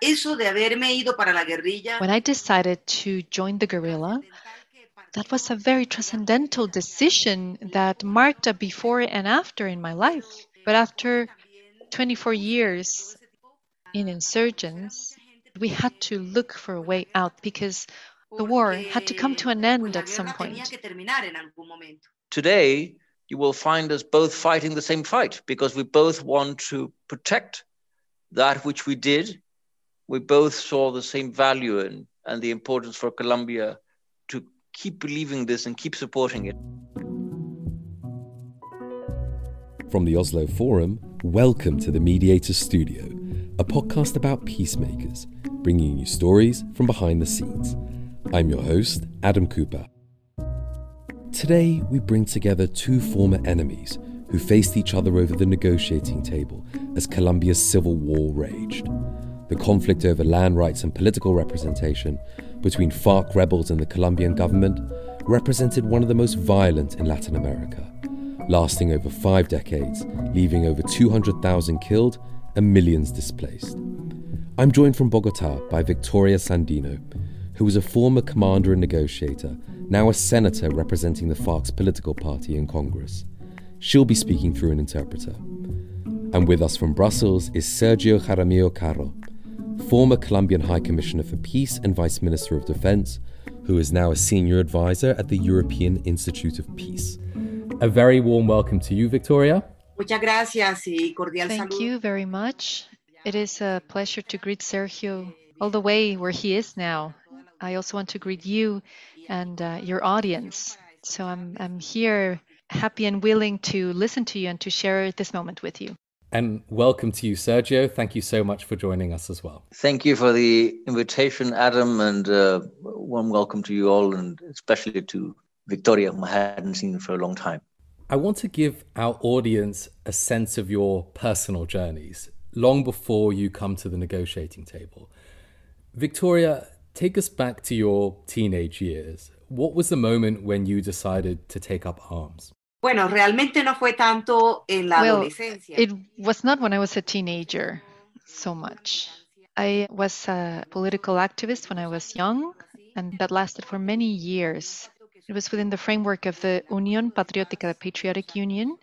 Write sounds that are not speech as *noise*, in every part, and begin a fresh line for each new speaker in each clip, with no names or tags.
Eso de haberme ido para la guerrilla.
When I decided to join the guerrilla, that was a very transcendental decision that marked a before and after in my life. But after 24 years in insurgents, we had to look for a way out because the war had to come to an end at some point.
Today, you will find us both fighting the same fight because we both want to protect that which we did. We both saw the same value in, and the importance for Colombia to keep believing this and keep supporting it.
From the Oslo Forum, welcome to the Mediator Studio, a podcast about peacemakers, bringing you stories from behind the scenes. I'm your host, Adam Cooper. Today, we bring together two former enemies who faced each other over the negotiating table as Colombia's civil war raged. The conflict over land rights and political representation between FARC rebels and the Colombian government represented one of the most violent in Latin America lasting over five decades, leaving over 200,000 killed and millions displaced. I'm joined from Bogota by Victoria Sandino, who was a former commander and negotiator, now a senator representing the FARC's political party in Congress. She'll be speaking through an interpreter. And with us from Brussels is Sergio Jaramillo Caro, former Colombian High Commissioner for Peace and Vice Minister of Defense, who is now a senior advisor at the European Institute of Peace. A very warm welcome to you, Victoria.
Muchas gracias y cordial
Thank
saludo.
you very much. It is a pleasure to greet Sergio all the way where he is now. I also want to greet you and uh, your audience. So I'm, I'm here happy and willing to listen to you and to share this moment with you.
And welcome to you, Sergio. Thank you so much for joining us as well.
Thank you for the invitation, Adam, and uh, warm welcome to you all, and especially to Victoria, whom I hadn't seen for a long time.
I want to give our audience a sense of your personal journeys long before you come to the negotiating table. Victoria, take us back to your teenage years. What was the moment when you decided to take up arms?
Bueno, realmente no fue tanto en la
Well,
adolescencia.
It was not when I was a teenager so much. I was a political activist when I was young, and that lasted for many years. It was within the framework of the Unión Patriótica, the Patriotic Union.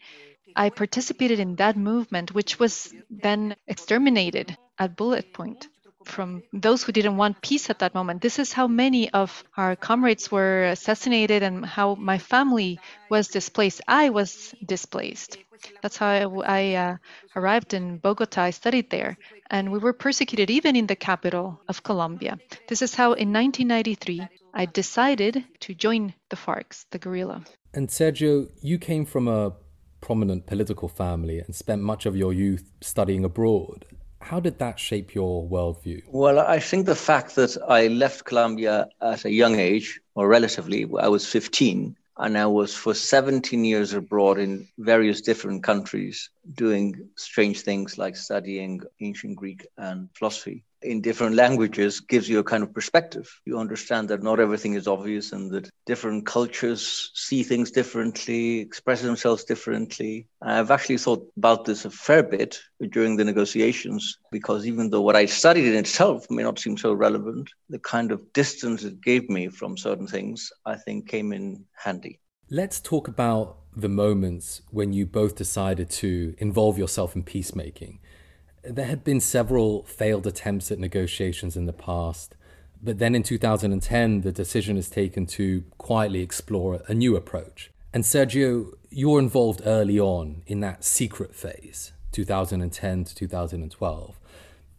I participated in that movement, which was then exterminated at bullet point from those who didn't want peace at that moment. This is how many of our comrades were assassinated and how my family was displaced. I was displaced. That's how I, I uh, arrived in Bogota. I studied there, and we were persecuted even in the capital of Colombia. This is how, in 1993, I decided to join the FARC, the guerrilla.
And Sergio, you came from a prominent political family and spent much of your youth studying abroad. How did that shape your worldview?
Well, I think the fact that I left Colombia at a young age, or relatively, I was 15, and I was for 17 years abroad in various different countries doing strange things like studying ancient Greek and philosophy in different languages gives you a kind of perspective. You understand that not everything is obvious and that different cultures see things differently, express themselves differently. I've actually thought about this a fair bit during the negotiations because even though what I studied in itself may not seem so relevant, the kind of distance it gave me from certain things, I think came in handy.
Let's talk about the moments when you both decided to involve yourself in peacemaking. There had been several failed attempts at negotiations in the past, but then in 2010, the decision is taken to quietly explore a new approach. And Sergio, you're involved early on in that secret phase, 2010 to 2012.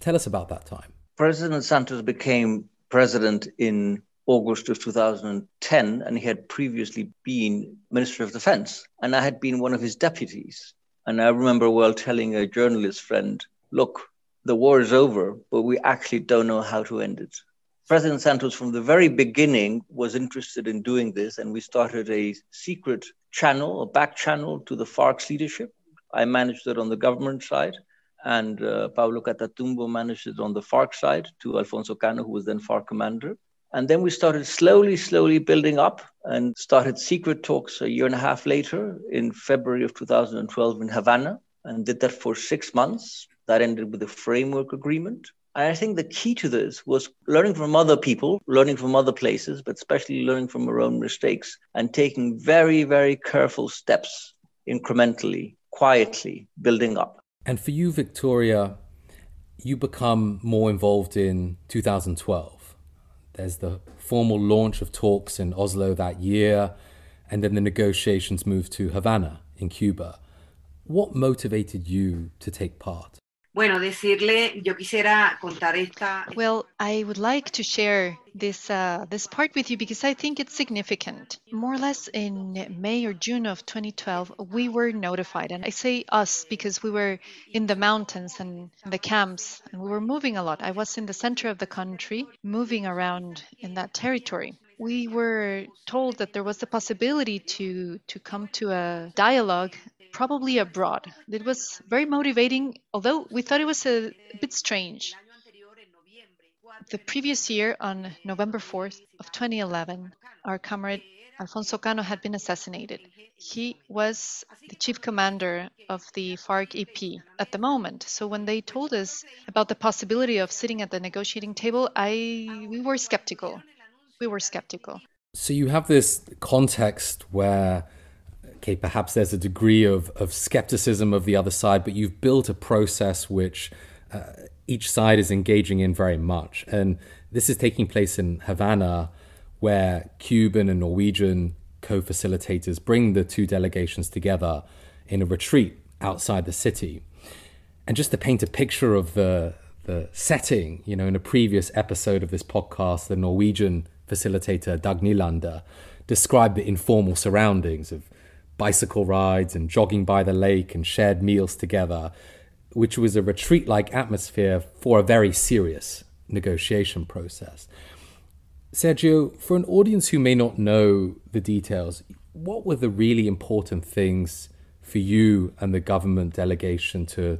Tell us about that time.
President Santos became president in August of 2010, and he had previously been Minister of Defense, and I had been one of his deputies. And I remember well telling a journalist friend, look, the war is over, but we actually don't know how to end it. President Santos, from the very beginning, was interested in doing this, and we started a secret channel, a back channel to the FARC's leadership. I managed it on the government side, and uh, Pablo Catatumbo managed it on the FARC side to Alfonso Cano, who was then FARC commander. And then we started slowly, slowly building up and started secret talks a year and a half later in February of 2012 in Havana and did that for six months. That ended with a framework agreement. And I think the key to this was learning from other people, learning from other places, but especially learning from our own mistakes and taking very, very careful steps incrementally, quietly, building up.
And for you, Victoria, you become more involved in 2012. There's the formal launch of talks in Oslo that year, and then the negotiations move to Havana in Cuba. What motivated you to take part?
Bueno, decirle, yo quisiera contar esta.
Well, I would like to share this uh, this part with you because I think it's significant. More or less in May or June of 2012, we were notified, and I say us because we were in the mountains and the camps, and we were moving a lot. I was in the center of the country, moving around in that territory. We were told that there was a possibility to to come to a dialogue probably abroad. It was very motivating, although we thought it was a, bit strange. The previous year, on November 4th of 2011, our comrade Alfonso Cano had been assassinated. He was the chief commander of the FARC EP at the moment. So when they told us about the possibility of sitting at the negotiating table, I we were skeptical. We were skeptical.
So you have this context where okay, perhaps there's a degree of, of skepticism of the other side, but you've built a process which uh, each side is engaging in very much. And this is taking place in Havana, where Cuban and Norwegian co facilitators bring the two delegations together in a retreat outside the city. And just to paint a picture of the, the setting, you know, in a previous episode of this podcast, the Norwegian facilitator Dag Nylander described the informal surroundings of bicycle rides and jogging by the lake and shared meals together, which was a retreat like atmosphere for a very serious negotiation process. Sergio, for an audience who may not know the details, what were the really important things for you and the government delegation to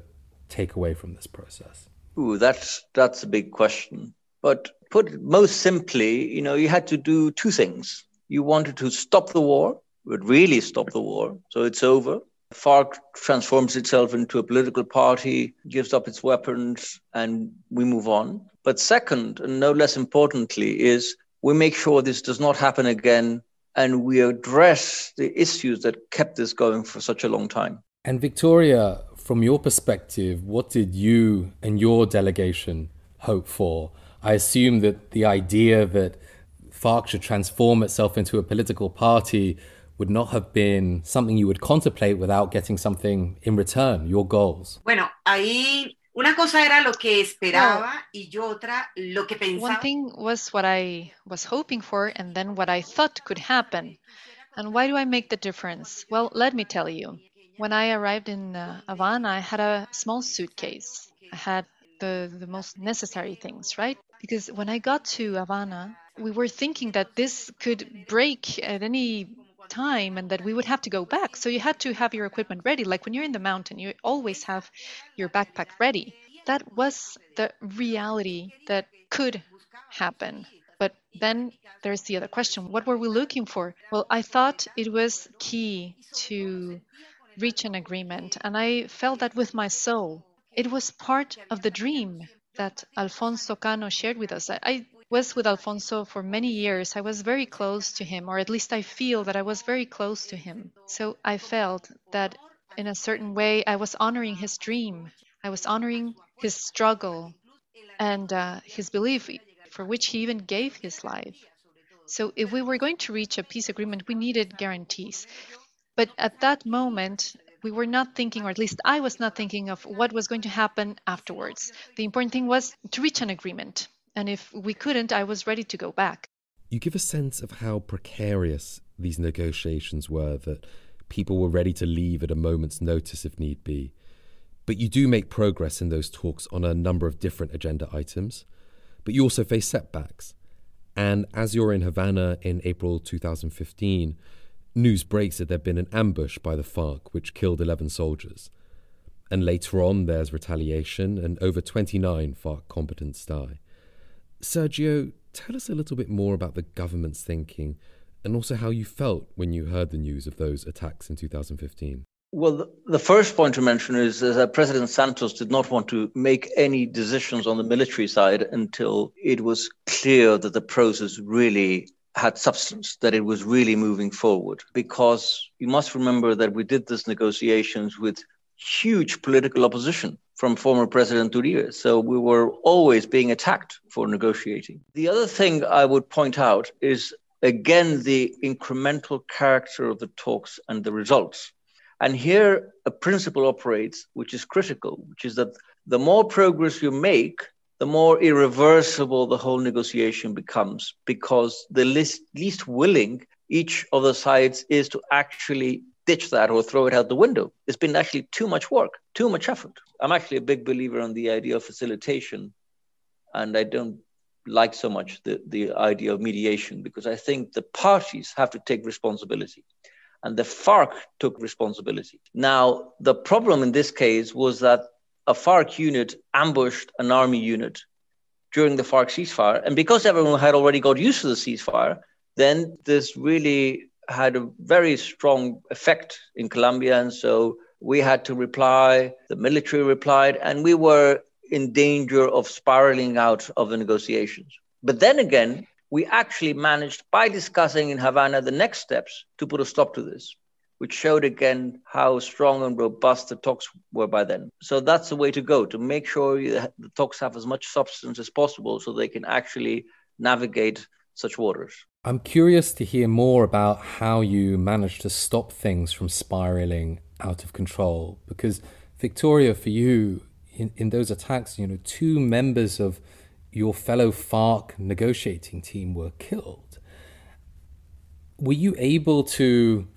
take away from this process?
Ooh, that's that's a big question. But put most simply, you know, you had to do two things. You wanted to stop the war, would really stop the war. So it's over. FARC transforms itself into a political party, gives up its weapons, and we move on. But second, and no less importantly, is we make sure this does not happen again and we address the issues that kept this going for such a long time.
And Victoria, from your perspective, what did you and your delegation hope for? I assume that the idea that FARC should transform itself into a political party would not have been something you would contemplate without getting something in return, your goals?
Bueno, ahí una cosa era lo que esperaba y otra lo que pensaba.
One thing was what I was hoping for, and then what I thought could happen. And why do I make the difference? Well, let me tell you. When I arrived in uh, Havana, I had a small suitcase. I had the, the most necessary things, right? Because when I got to Havana, we were thinking that this could break at any time and that we would have to go back. So you had to have your equipment ready. Like when you're in the mountain, you always have your backpack ready. That was the reality that could happen. But then there's the other question what were we looking for? Well, I thought it was key to reach an agreement, and I felt that with my soul. It was part of the dream that Alfonso Cano shared with us. I, was with Alfonso for many years. I was very close to him, or at least I feel that I was very close to him. So I felt that in a certain way I was honoring his dream. I was honoring his struggle and uh, his belief, for which he even gave his life. So if we were going to reach a peace agreement, we needed guarantees. But at that moment, we were not thinking, or at least I was not thinking, of what was going to happen afterwards. The important thing was to reach an agreement. And if we couldn't, I was ready to go back.
You give a sense of how precarious these negotiations were, that people were ready to leave at a moment's notice if need be. But you do make progress in those talks on a number of different agenda items. But you also face setbacks. And as you're in Havana in April 2015, news breaks that there'd been an ambush by the FARC which killed 11 soldiers. And later on, there's retaliation, and over 29 FARC combatants die. Sergio, tell us a little bit more about the government's thinking and also how you felt when you heard the news of those attacks in 2015.
Well, the, first point to mention is that President Santos did not want to make any decisions on the military side until it was clear that the process really had substance, that it was really moving forward. Because you must remember that we did these negotiations with huge political opposition from former President Uribe. So we were always being attacked for negotiating. The other thing I would point out is again the incremental character of the talks and the results. And here a principle operates which is critical, which is that the more progress you make, the more irreversible the whole negotiation becomes because the least, least willing each of the sides is to actually ditch that or throw it out the window. It's been actually too much work, too much effort. I'm actually a big believer on the idea of facilitation, and I don't like so much the, the idea of mediation because I think the parties have to take responsibility. And the FARC took responsibility. Now, the problem in this case was that a FARC unit ambushed an army unit during the FARC ceasefire. And because everyone had already got used to the ceasefire, then this really had a very strong effect in Colombia. And so we had to reply, the military replied, and we were in danger of spiraling out of the negotiations. But then again, we actually managed, by discussing in Havana the next steps, to put a stop to this, which showed again how strong and robust the talks were by then. So that's the way to go to make sure the talks have as much substance as possible so they can actually navigate such waters.
I'm curious to hear more about how you managed to stop things from spiraling out of control because Victoria, for you, in, in those attacks, you know, two members of your fellow FARC negotiating team were killed. Were you able to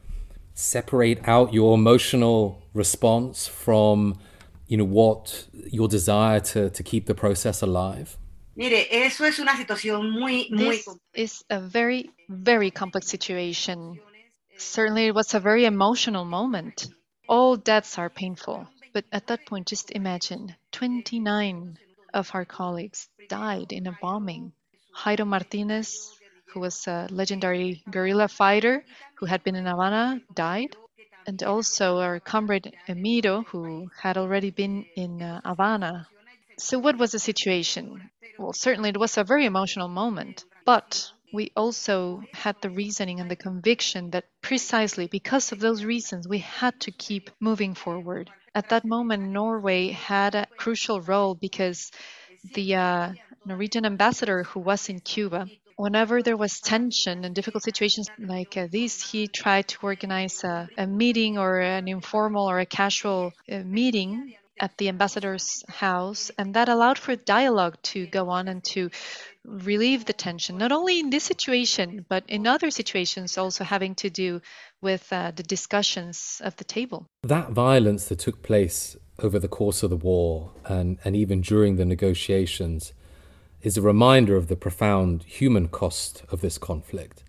separate out your emotional response from, you know, what your desire to, to keep the process alive?
Mire, eso es una situación muy, muy.
This is a very, very complex situation. Certainly, it was a very emotional moment. All deaths are painful, but at that point, just imagine 29 of our colleagues died in a bombing. Jairo Martinez, who was a legendary guerrilla fighter who had been in Havana, died. And also our comrade Emiro, who had already been in uh, Havana. So, what was the situation? Well, certainly it was a very emotional moment, but we also had the reasoning and the conviction that precisely because of those reasons, we had to keep moving forward. At that moment, Norway had a crucial role because the uh, Norwegian ambassador who was in Cuba, whenever there was tension and difficult situations like uh, this, he tried to organize a, a, meeting or an informal or a casual uh, meeting at the ambassador's house, and that allowed for dialogue to go on and to relieve the tension, not only in this situation, but in other situations also having to do with uh, the discussions of the table.
That violence that took place over the course of the war and, and even during the negotiations is a reminder of the profound human cost of this conflict.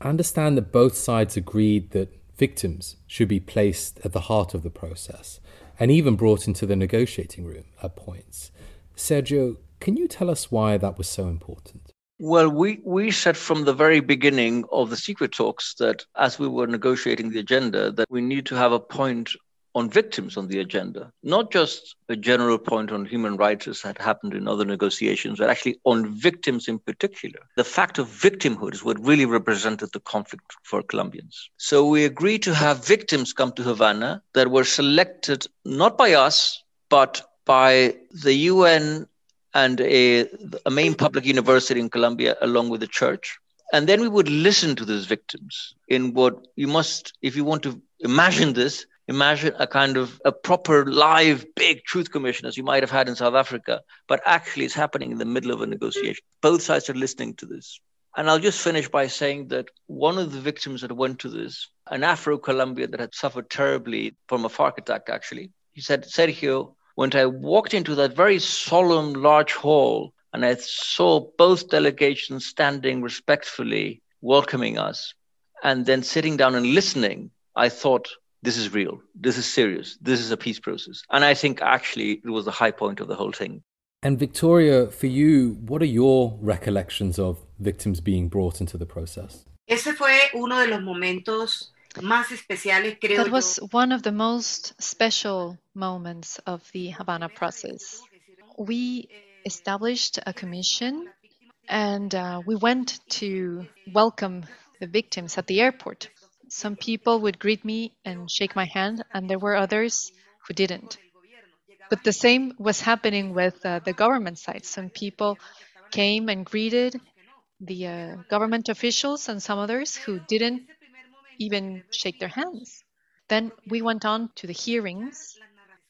I understand that both sides agreed that victims should be placed at the heart of the process and even brought into the negotiating room at points. Sergio, can you tell us why that was so important?
Well, we, we said from the very beginning of the secret talks that as we were negotiating the agenda, that we need to have a point on victims on the agenda, not just a general point on human rights as had happened in other negotiations, but actually on victims in particular. The fact of victimhood is what really represented the conflict for Colombians. So we agreed to have victims come to Havana that were selected not by us, but by the UN and a, a main public university in Colombia, along with the church. And then we would listen to those victims in what you must, if you want to imagine this, imagine a kind of a proper live big truth commission as you might have had in South Africa, but actually it's happening in the middle of a negotiation. Both sides are listening to this. And I'll just finish by saying that one of the victims that went to this, an Afro Colombian that had suffered terribly from a FARC attack, actually, he said, Sergio, when I walked into that very solemn large hall and I saw both delegations standing respectfully, welcoming us, and then sitting down and listening, I thought, this is real. This is serious. This is a peace process. And I think actually it was the high point of the whole thing.
And Victoria, for you, what are your recollections of victims being brought into the process?
Ese fue uno de los momentos más especiales, creo
That was one of the most special moments of the Havana process. We established a commission and uh, we went to welcome the victims at the airport. Some people would greet me and shake my hand, and there were others who didn't. But the same was happening with uh, the government side. Some people came and greeted the uh, government officials, and some others who didn't even shake their hands. Then we went on to the hearings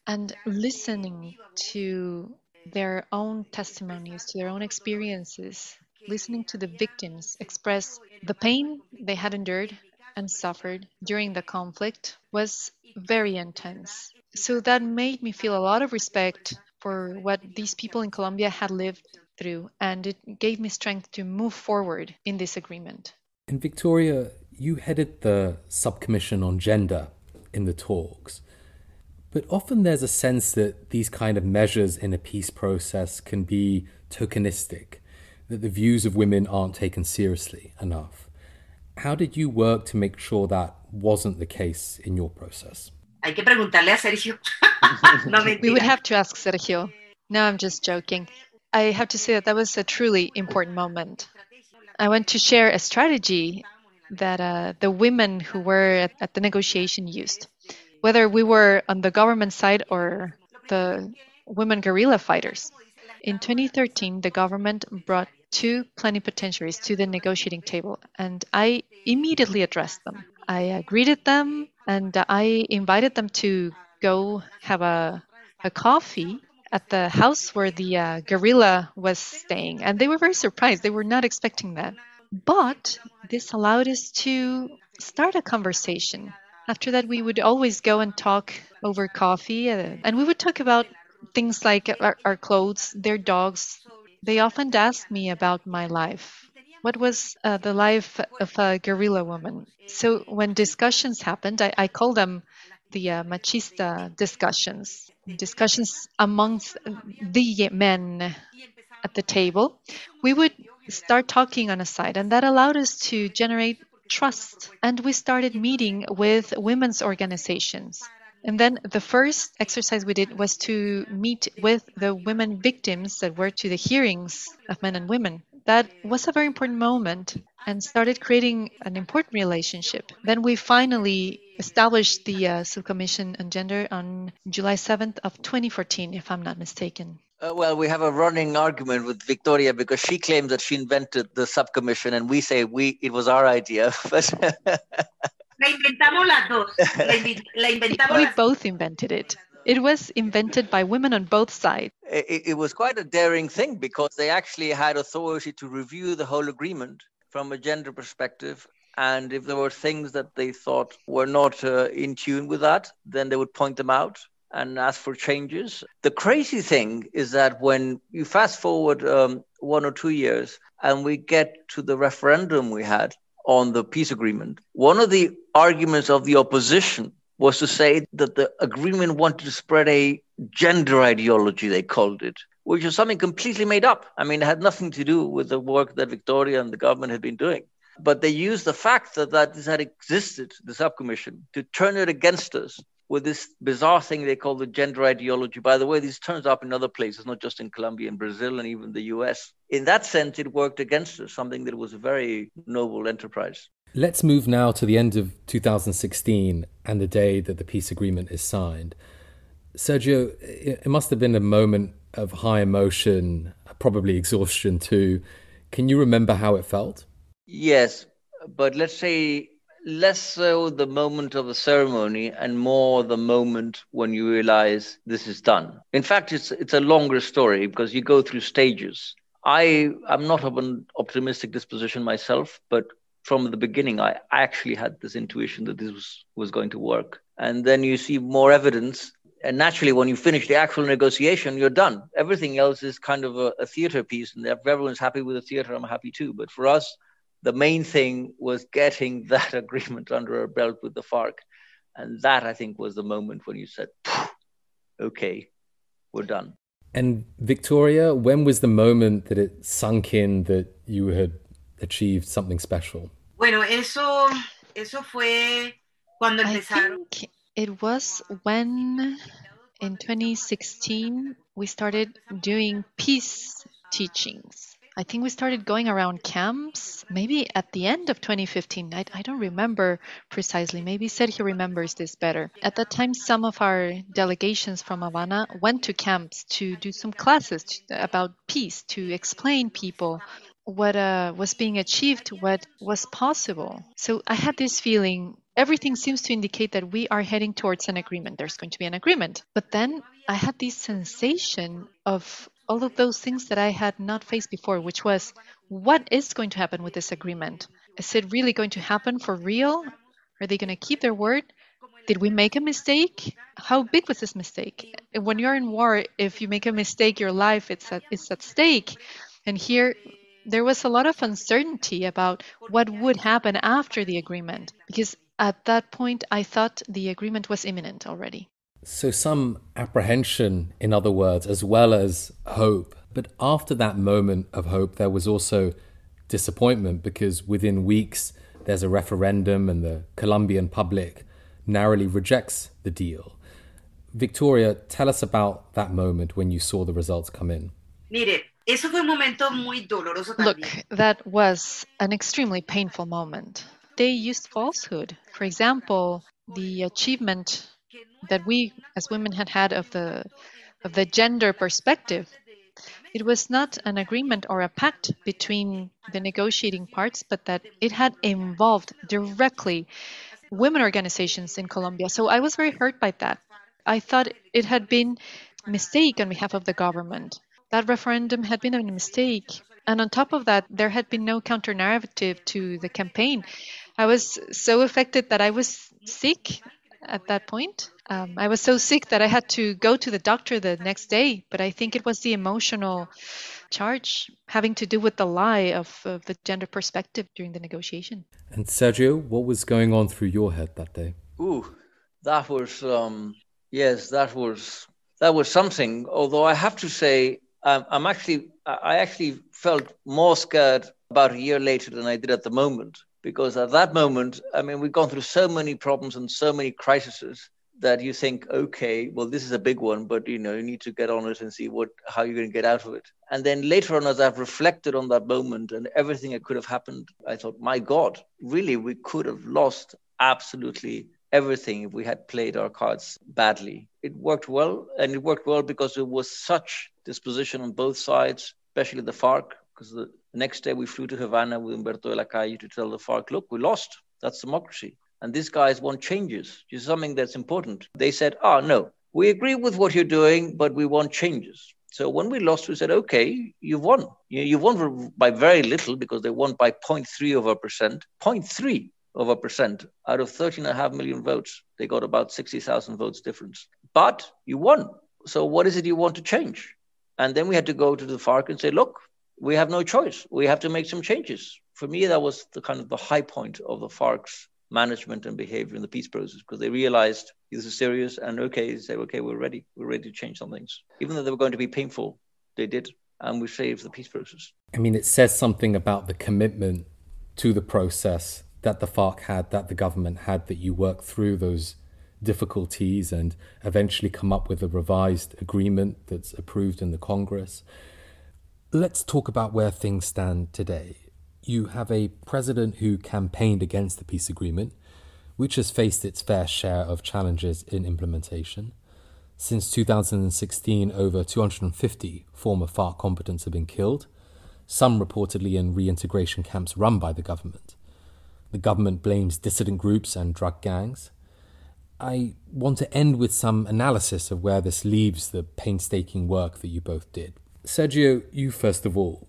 and listening to their own testimonies, to their own experiences, listening to the victims express the pain they had endured and suffered during the conflict was very intense. So that made me feel a lot of respect for what these people in Colombia had lived through, and it gave me strength to move forward in this agreement.
And Victoria, you headed the subcommission on gender in the talks. But often there's a sense that these kind of measures in a peace process can be tokenistic, that the views of women aren't taken seriously enough. How did you work to make sure that wasn't the case in your process?
Hay que preguntarle a Sergio. *laughs* no,
We would have to ask Sergio. No, I'm just joking. I have to say that that was a truly important moment. I want to share a strategy that uh, the women who were at, at the negotiation used, whether we were on the government side or the women guerrilla fighters. In 2013, the government brought two plenipotentiaries to the negotiating table, and I immediately addressed them. I uh, greeted them and uh, I invited them to go have a, a coffee at the house where the uh, guerrilla was staying, and they were very surprised. They were not expecting that. But this allowed us to start a conversation. After that, we would always go and talk over coffee, uh, and we would talk about things like our, our clothes, their dogs. They often asked me about my life. What was uh, the life of a guerrilla woman? So when discussions happened, I, I call them the uh, machista discussions, discussions amongst the men at the table. We would start talking on a side, and that allowed us to generate trust. And we started meeting with women's organizations. And then the first exercise we did was to meet with the women victims that were to the hearings of men and women. That was a very important moment and started creating an important relationship. Then we finally established the uh, subcommission on gender on July 7th of 2014, if I'm not mistaken.
Uh, well, we have a running argument with Victoria because she claims that she invented the subcommission, and we say we it was our idea. *laughs* But
La inventamos las dos. *laughs* La, invi- la inventamos
We
las
both invented it. It was invented by women on both sides.
it, it was quite a daring thing because they actually had authority to review the whole agreement from a gender perspective. And if there were things that they thought were not uh, in tune with that, then they would point them out and ask for changes. The crazy thing is that when you fast forward um, one or two years and we get to the referendum we had on the peace agreement, one of the arguments of the opposition was to say that the agreement wanted to spread a gender ideology, they called it, which was something completely made up. I mean, it had nothing to do with the work that Victoria and the government had been doing. But they used the fact that, that this had existed, the subcommission, to turn it against us with this bizarre thing they call the gender ideology. By the way, this turns up in other places, not just in Colombia and Brazil and even the US. In that sense, it worked against us, something that was a very noble enterprise.
Let's move now to the end of 2016 and the day that the peace agreement is signed. Sergio, it it must have been a moment of high emotion, probably exhaustion too. Can you remember how it felt?
Yes, but let's say less so the moment of the ceremony and more the moment when you realize this is done. In fact, it's it's a longer story because you go through stages. I am not of an optimistic disposition myself, but from the beginning, I actually had this intuition that this was, was going to work. And then you see more evidence. And naturally, when you finish the actual negotiation, you're done. Everything else is kind of a, a theater piece. And if everyone's happy with the theater, I'm happy too. But for us, the main thing was getting *laughs* that agreement under our belt with the FARC. And that, I think, was the moment when you said, okay, we're done.
And Victoria, when was the moment that it sunk in that you had achieved something special?
Bueno, eso, eso fue Cuando
I
empezaron.
think it was when in 2016 we started doing peace teachings. I think we started going around camps maybe at the end of 2015. I, I don't remember precisely. Maybe Sergio remembers this better. At that time, some of our delegations from Havana went to camps to do some classes to, about peace, to explain people what uh, was being achieved, what was possible. So I had this feeling everything seems to indicate that we are heading towards an agreement. There's going to be an agreement. But then I had this sensation of all of those things that I had not faced before, which was what is going to happen with this agreement? Is it really going to happen for real? Are they going to keep their word? Did we make a mistake? How big was this mistake? When you're in war, if you make a mistake, your life it's at, it's at stake. And here, there was a lot of uncertainty about what would happen after the agreement, because at that point, I thought the agreement was imminent already.
So, some apprehension, in other words, as well as hope. But after that moment of hope, there was also disappointment because within weeks there's a referendum and the Colombian public narrowly rejects the deal. Victoria, tell us about that moment when you saw the results come in.
Mire, eso fue un momento muy doloroso
Look, that was an extremely painful moment. They used falsehood. For example, the achievement that we as women had had of the of the gender perspective. It was not an agreement or a pact between the negotiating parts but that it had involved directly women organizations in Colombia. So i was very hurt by that. I thought it had been a mistake on behalf of the government. That referendum had been a mistake. And on top of that there had been no counter narrative to the campaign. I was so affected that i was sick at that point. Um, I was so sick that I had to go to the doctor the next day, but I think it was the emotional charge having to do with the lie of, of the gender perspective during the negotiation.
And Sergio, what was going on through your head that day?
Ooh, that was um, yes, that was that was something. Although I have to say, um, I'm actually I actually felt more scared about a year later than I did at the moment because at that moment, I mean, we've gone through so many problems and so many crises that you think, okay, well, this is a big one, but you know, you need to get on it and see what how you're going to get out of it. And then later on, as I've reflected on that moment and everything that could have happened, I thought, my God, really, we could have lost absolutely everything if we had played our cards badly. It worked well, and it worked well because it was such disposition on both sides, especially the FARC, because the next day, we flew to Havana with Humberto de la Calle to tell the FARC, look, we lost. That's democracy. And these guys want changes, which is something that's important. They said, oh, no, we agree with what you're doing, but we want changes. So when we lost, we said, okay, you've won. You, have won by very little because they won by 0.3 of a percent. 0.3 of a percent out of 13.5 million votes. They got about 60,000 votes difference. But you won. So what is it you want to change? And then we had to go to the FARC and say, look, we have no choice. We have to make some changes. For me, that was the kind of the high point of the FARC's management and behavior in the peace process because they realized this is serious and okay, they say, okay, we're ready. We're ready to change some things. Even though they were going to be painful, they did. And we saved the peace process.
I mean, it says something about the commitment to the process that the FARC had, that the government had, that you work through those difficulties and eventually come up with a revised agreement that's approved in the Congress. Let's talk about where things stand today. You have a president who campaigned against the peace agreement, which has faced its fair share of challenges in implementation. Since 2016, over 250 former FARC combatants have been killed, some reportedly in reintegration camps run by the government. The government blames dissident groups and drug gangs. I want to end with some analysis of where this leaves the painstaking work that you both did. Sergio, you first of all,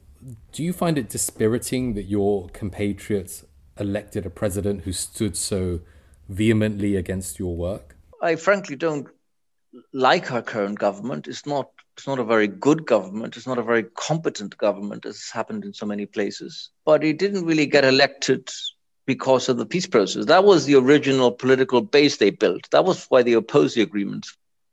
do you find it dispiriting that your compatriots elected a president who stood so vehemently against your work?
I frankly don't like our current government. It's not it's not a very good government. It's not a very competent government, as has happened in so many places. But it didn't really get elected because of the peace process. That was the original political base they built. That was why they opposed the agreement.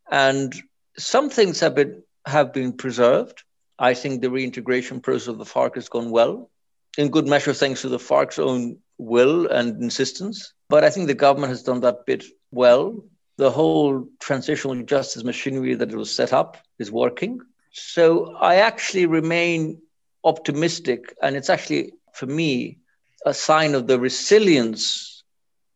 And some things have been have been preserved. I think the reintegration process of the FARC has gone well, in good measure thanks to the FARC's own will and insistence. But I think the government has done that bit well. The whole transitional justice machinery that it was set up is working. So I actually remain optimistic. And it's actually, for me, a sign of the resilience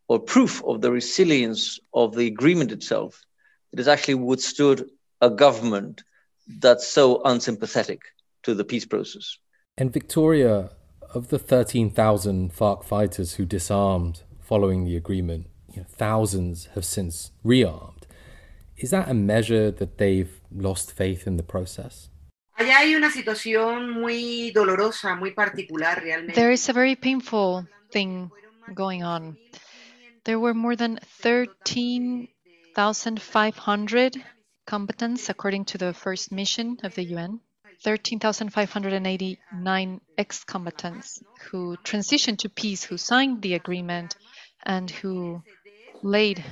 or proof of the resilience of the agreement itself. It has actually withstood a government that's so unsympathetic to the peace process.
And Victoria, of the 13,000 FARC fighters who disarmed following the agreement, you know, thousands have since rearmed. Is that a measure that they've lost faith in the process?
Allá hay una situación muy dolorosa, muy particular realmente.
There is a very painful thing going on. There were more than 13,500 combatants, according to the first mission of the UN. 13,589 ex combatants who transitioned to peace, who signed the agreement, and who laid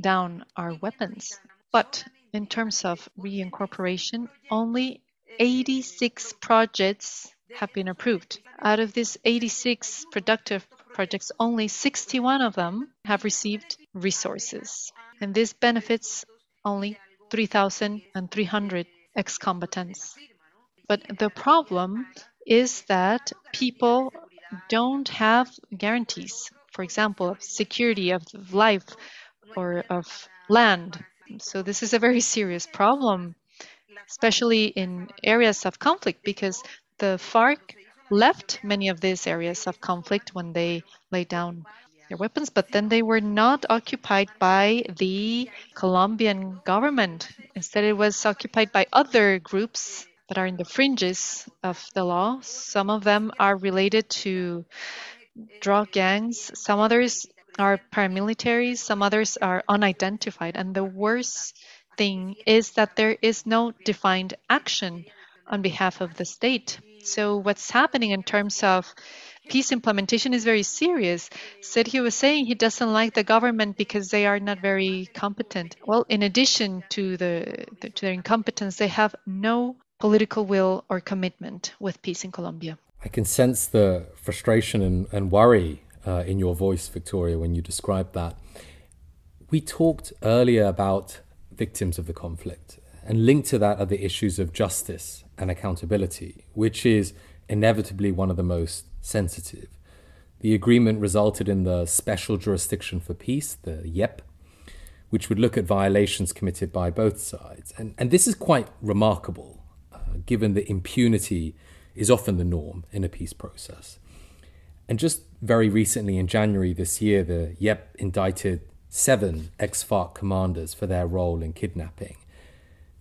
down our weapons. But in terms of reincorporation, only 86 projects have been approved. Out of these 86 productive projects, only 61 of them have received resources. And this benefits only 3,300 ex combatants. But the problem is that people don't have guarantees, for example, of security of life or of land. So, this is a very serious problem, especially in areas of conflict, because the FARC left many of these areas of conflict when they laid down their weapons, but then they were not occupied by the Colombian government. Instead, it was occupied by other groups that are in the fringes of the law. Some of them are related to drug gangs, some others are paramilitaries, some others are unidentified. And the worst thing is that there is no defined action on behalf of the state. So, what's happening in terms of peace implementation is very serious. Sergio was saying he doesn't like the government because they are not very competent. Well, in addition to the, the to their incompetence, they have no political will or commitment with peace in Colombia.
I can sense the frustration and, and worry uh, in your voice, Victoria, when you describe that. We talked earlier about victims of the conflict, and linked to that are the issues of justice and accountability, which is inevitably one of the most sensitive. The agreement resulted in the Special Jurisdiction for Peace, the JEP, which would look at violations committed by both sides. And, and this is quite remarkable uh, given that impunity is often the norm in a peace process. And just very recently, in January this year, the JEP indicted seven ex FARC commanders for their role in kidnapping.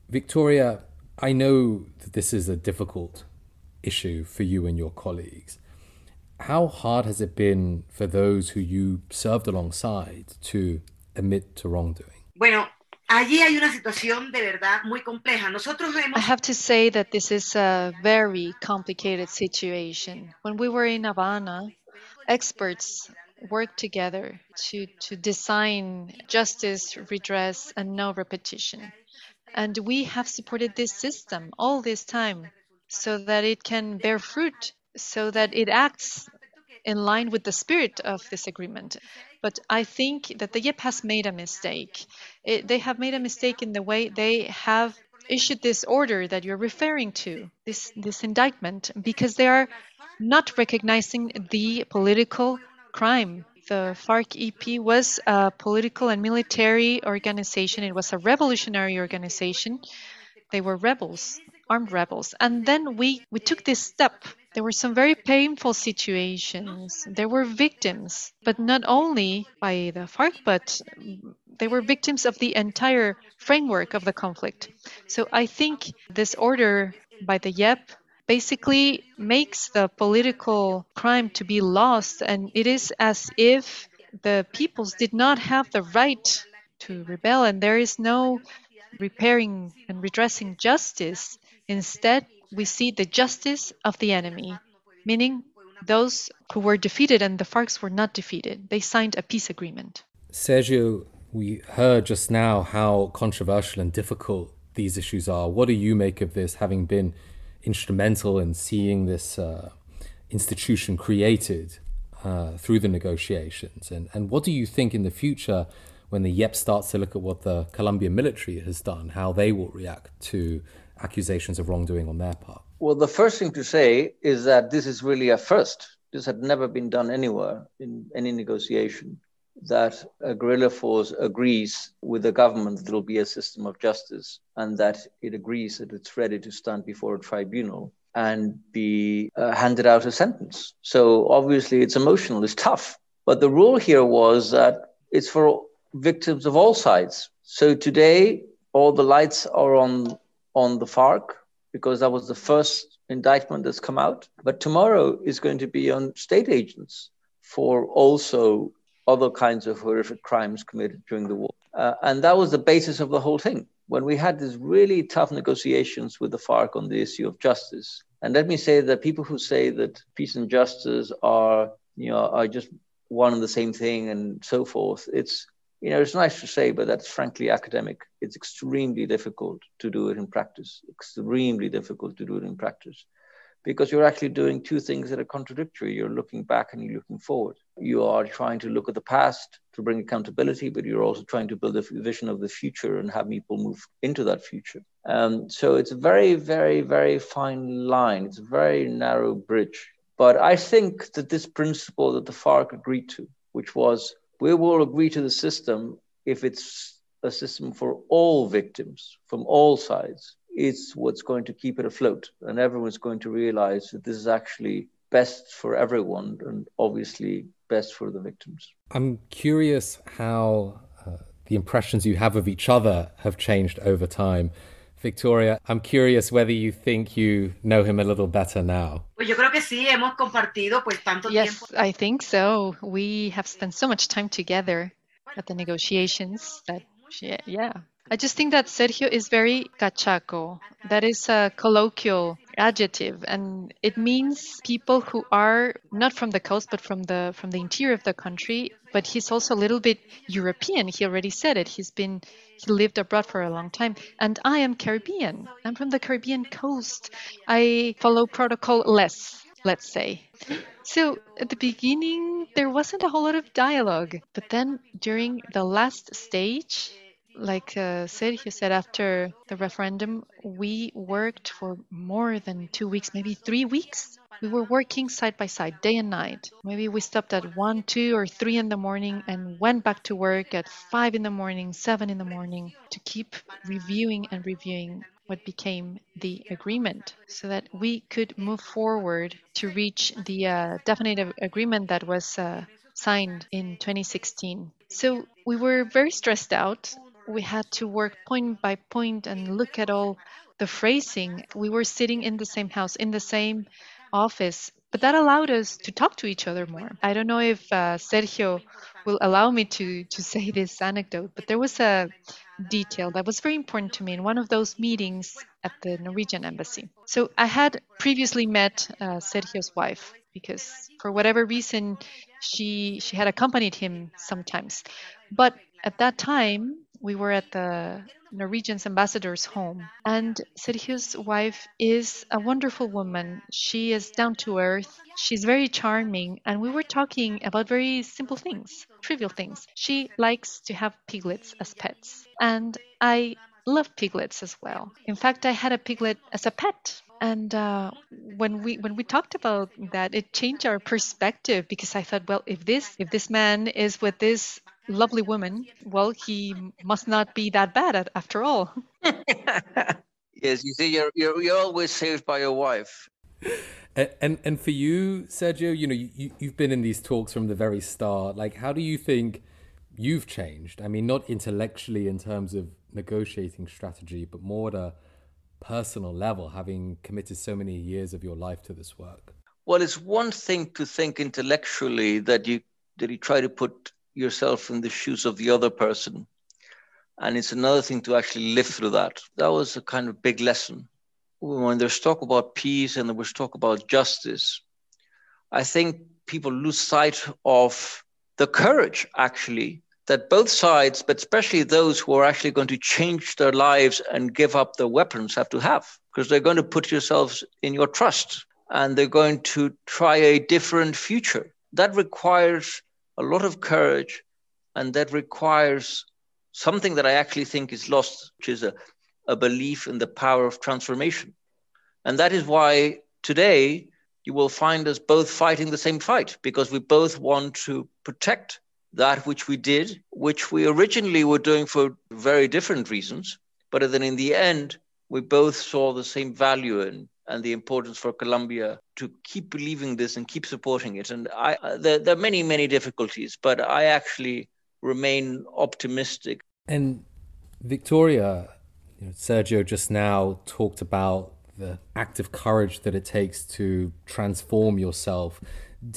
Victoria, I know that this is a difficult issue for you and your colleagues. How hard has it been for those who you served alongside to admit to wrongdoing?
Bueno, allí hay una situación de verdad muy compleja. Nosotros hemos...
I have to say that this is a very complicated situation. When we were in Havana, experts worked together to, to design justice, redress, and no repetition. And we have supported this system all this time so that it can bear fruit, so that it acts in line with the spirit of this agreement. But I think that the JEP has made a mistake. It, they have made a mistake in the way they have issued this order that you're referring to, this, this indictment, because they are not recognizing the political crime. The FARC EP was a political and military organization, it was a revolutionary organization. They were rebels, armed rebels. And then we, we took this step there were some very painful situations. There were victims, but not only by the FARC, but they were victims of the entire framework of the conflict. So I think this order by the JEP basically makes the political crime to be lost, and it is as if the peoples did not have the right to rebel, and there is no repairing and redressing justice. Instead, we see the justice of the enemy, meaning those who were defeated and the FARCs were not defeated. They signed a peace agreement.
Sergio, we heard just now how controversial and difficult these issues are. What do you make of this, having been instrumental in seeing this uh, institution created uh, through the negotiations? And, and what do you think in the future, when the JEP starts to look at what the Colombian military has done, how they will react to accusations of wrongdoing on their part?
Well, the first thing to say is that this is really a first. This had never been done anywhere in any negotiation. That a guerrilla force agrees with the government that there will be a system of justice and that it agrees that it's ready to stand before a tribunal and be uh, handed out a sentence. So obviously it's emotional, it's tough. But the rule here was that it's for victims of all sides. So today, all the lights are on on the FARC because that was the first indictment that's come out. But tomorrow is going to be on state agents for also other kinds of horrific crimes committed during the war. Uh, and that was the basis of the whole thing. When we had these really tough negotiations with the FARC on the issue of justice, and let me say that people who say that peace and justice are, you know, are just one and the same thing and so forth, it's you know, it's nice to say, but that's frankly academic. It's extremely difficult to do it in practice, extremely difficult to do it in practice because you're actually doing two things that are contradictory. You're looking back and you're looking forward. You are trying to look at the past to bring accountability, but you're also trying to build a vision of the future and have people move into that future. Um, so it's a very, very, very fine line. It's a very narrow bridge. But I think that this principle that the FARC agreed to, which was we will agree to the system if it's a system for all victims from all sides. It's what's going to keep it afloat. And everyone's going to realize that this is actually best for everyone and obviously best for the victims.
I'm curious how uh, the impressions you have of each other have changed over time. Victoria, I'm curious whether you think you know him a little better now.
Pues yo creo que sí, hemos compartido pues tanto
yes. I think so. We have spent so much time together at the negotiations that, yeah. I just think that Sergio is very cachaco. That is a colloquial adjective, and it means people who are not from the coast but from the from the interior of the country. But he's also a little bit European. He already said it. He's been he lived abroad for a long time, and I am Caribbean. I'm from the Caribbean coast. I follow protocol less, let's say. So at the beginning, there wasn't a whole lot of dialogue, but then during the last stage, like uh, Sergio said, after the referendum, we worked for more than two weeks, maybe three weeks. We were working side by side, day and night. Maybe we stopped at one, two, or three in the morning and went back to work at five in the morning, seven in the morning to keep reviewing and reviewing what became the agreement so that we could move forward to reach the uh, definitive agreement that was uh, signed in 2016. So we were very stressed out we had to work point by point and look at all the phrasing. We were sitting in the same house, in the same office, but that allowed us to talk to each other more. I don't know if uh, Sergio will allow me to to *laughs* say this anecdote, but there was a detail that was very important to me in one of those meetings at the Norwegian embassy. So I had previously met uh, Sergio's wife because for whatever reason she she had accompanied him sometimes, but at that time we were at the Norwegian's ambassador's home, and Sergio's wife is a wonderful woman. She is down to earth. She's very charming, and we were talking about very simple things, trivial things. She likes to have piglets as pets, and I love piglets as well. In fact, I had a piglet as a pet. And uh, when we when we talked about that, it changed our perspective because I thought, well, if this if this man is with this lovely woman, well, he must not be that bad at, after all. *laughs*
yes, you see, you're, you're, you're always saved by your wife.
And, and, and for you, Sergio, you know, you, you've been in these talks from the very start. Like, how do you think you've changed? I mean, not intellectually in terms of negotiating strategy, but more at a personal level, having committed so many years of your life to this work.
Well, it's one thing to think intellectually that you that you try to put yourself in the shoes of the other person. And it's another thing to actually live through that. That was a kind of big lesson. When there's talk about peace and there's talk about justice, I think people lose sight of the courage, actually, that both sides, but especially those who are actually going to change their lives and give up their weapons, have to have, because they're going to put yourselves in your trust and they're going to try a different future that requires a lot of courage and that requires something that I actually think is lost, which is a, a belief in the power of transformation. And that is why today you will find us both fighting the same fight because we both want to protect that which we did, which we originally were doing for very different reasons, but then in the end, we both saw the same value in and the importance for Colombia to keep believing this and keep supporting it. And I, uh, there, there, are many, many difficulties, but I actually remain optimistic.
And Victoria, you know, Sergio just now talked about the act of courage that it takes to transform yourself.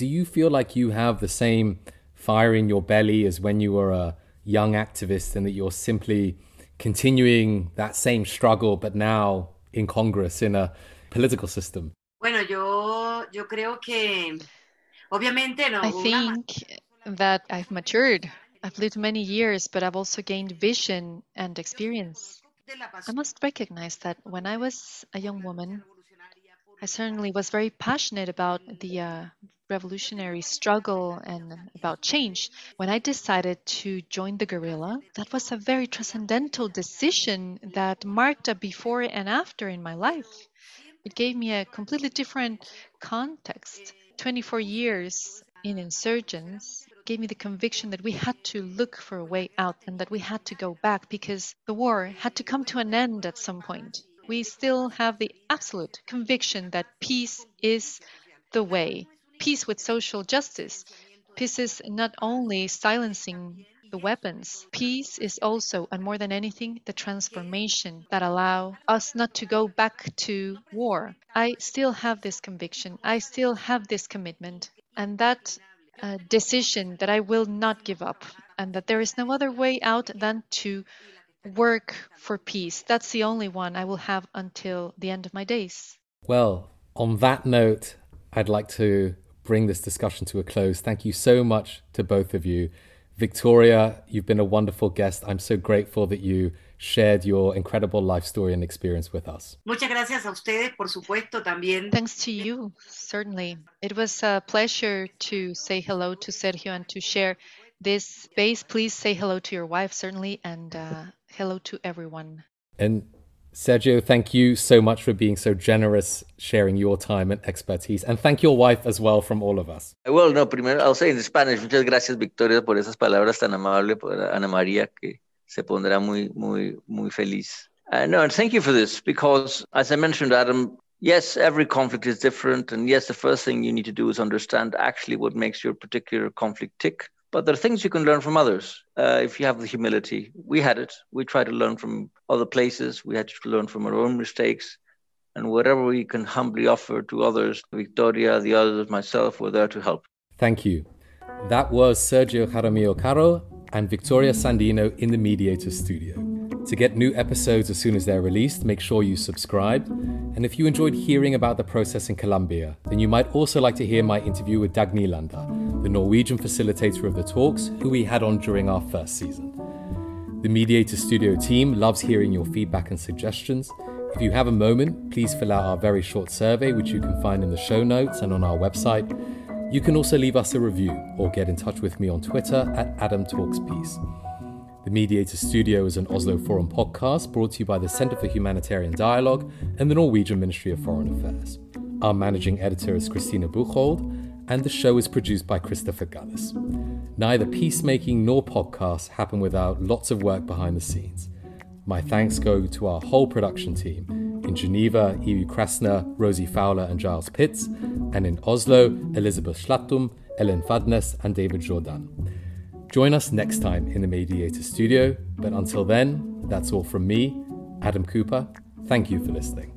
Do you feel like you have the same fire in your belly as when you were a young activist and that you're simply continuing that same struggle, but now in Congress, in a political system?
Bueno, yo, yo creo que, obviamente, no.
I think that I've matured. I've lived many years, but I've also gained vision and experience. I must recognize that when I was a young woman, I certainly was very passionate about the uh, revolutionary struggle and about change. When I decided to join the guerrilla, that was a very transcendental decision that marked a before and after in my life. It gave me a completely different context. 24 years in insurgents gave me the conviction that we had to look for a way out and that we had to go back because the war had to come to an end at some point. We still have the absolute conviction that peace is the way. Peace with social justice. Peace is not only silencing the weapons. Peace is also, and more than anything, the transformation that allow us not to go back to war. I still have this conviction. I still have this commitment. And that uh, decision that I will not give up and that there is no other way out than to work for peace. That's the only one I will have until the end of my days.
Well, on that note, I'd like to bring this discussion to a close. Thank you so much to both of you. Victoria, you've been a wonderful guest. I'm so grateful that you shared your incredible life story and experience with us.
Muchas gracias a ustedes, por supuesto, también.
Thanks to you, certainly. It was a pleasure to say hello to Sergio and to share this space. Please say hello to your wife, certainly, and uh, hello to everyone.
And Sergio, thank you so much for being so generous, sharing your time and expertise. And thank your wife as well from all of us.
Well, no, primero, I'll say in Spanish, muchas gracias, Victoria, por esas palabras tan amables, por Ana María, que se pondrá muy, muy, muy feliz. Uh, no, and thank you for this, because as I mentioned, Adam, yes, every conflict is different. And yes, the first thing you need to do is understand actually what makes your particular conflict tick. But there are things you can learn from others uh, if you have the humility. We had it. We tried to learn from other places. We had to learn from our own mistakes. And whatever we can humbly offer to others, Victoria, the others, myself, we're there to help.
Thank you. That was Sergio Jaramillo Caro and Victoria Sandino in the Mediator Studio. To get new episodes as soon as they're released, make sure you subscribe. And if you enjoyed hearing about the process in Colombia, then you might also like to hear my interview with Dag Nylander, the Norwegian facilitator of the talks, who we had on during our first season. The Mediator Studio team loves hearing your feedback and suggestions. If you have a moment, please fill out our very short survey, which you can find in the show notes and on our website. You can also leave us a review or get in touch with me on Twitter at Adam Talks Peace. The Mediator Studio is an Oslo Forum podcast brought to you by the Centre for Humanitarian Dialogue and the Norwegian Ministry of Foreign Affairs. Our managing editor is Christina Buchhold, and the show is produced by Christopher Gullis. Neither peacemaking nor podcasts happen without lots of work behind the scenes. My thanks go to our whole production team in Geneva, Evie Krasner, Rosie Fowler, and Giles Pitts, and in Oslo, Elizabeth Schlattum, Ellen Fadnes, and David Jordan. Join us next time in the Mediator studio, but until then, that's all from me, Adam Cooper. Thank you for listening.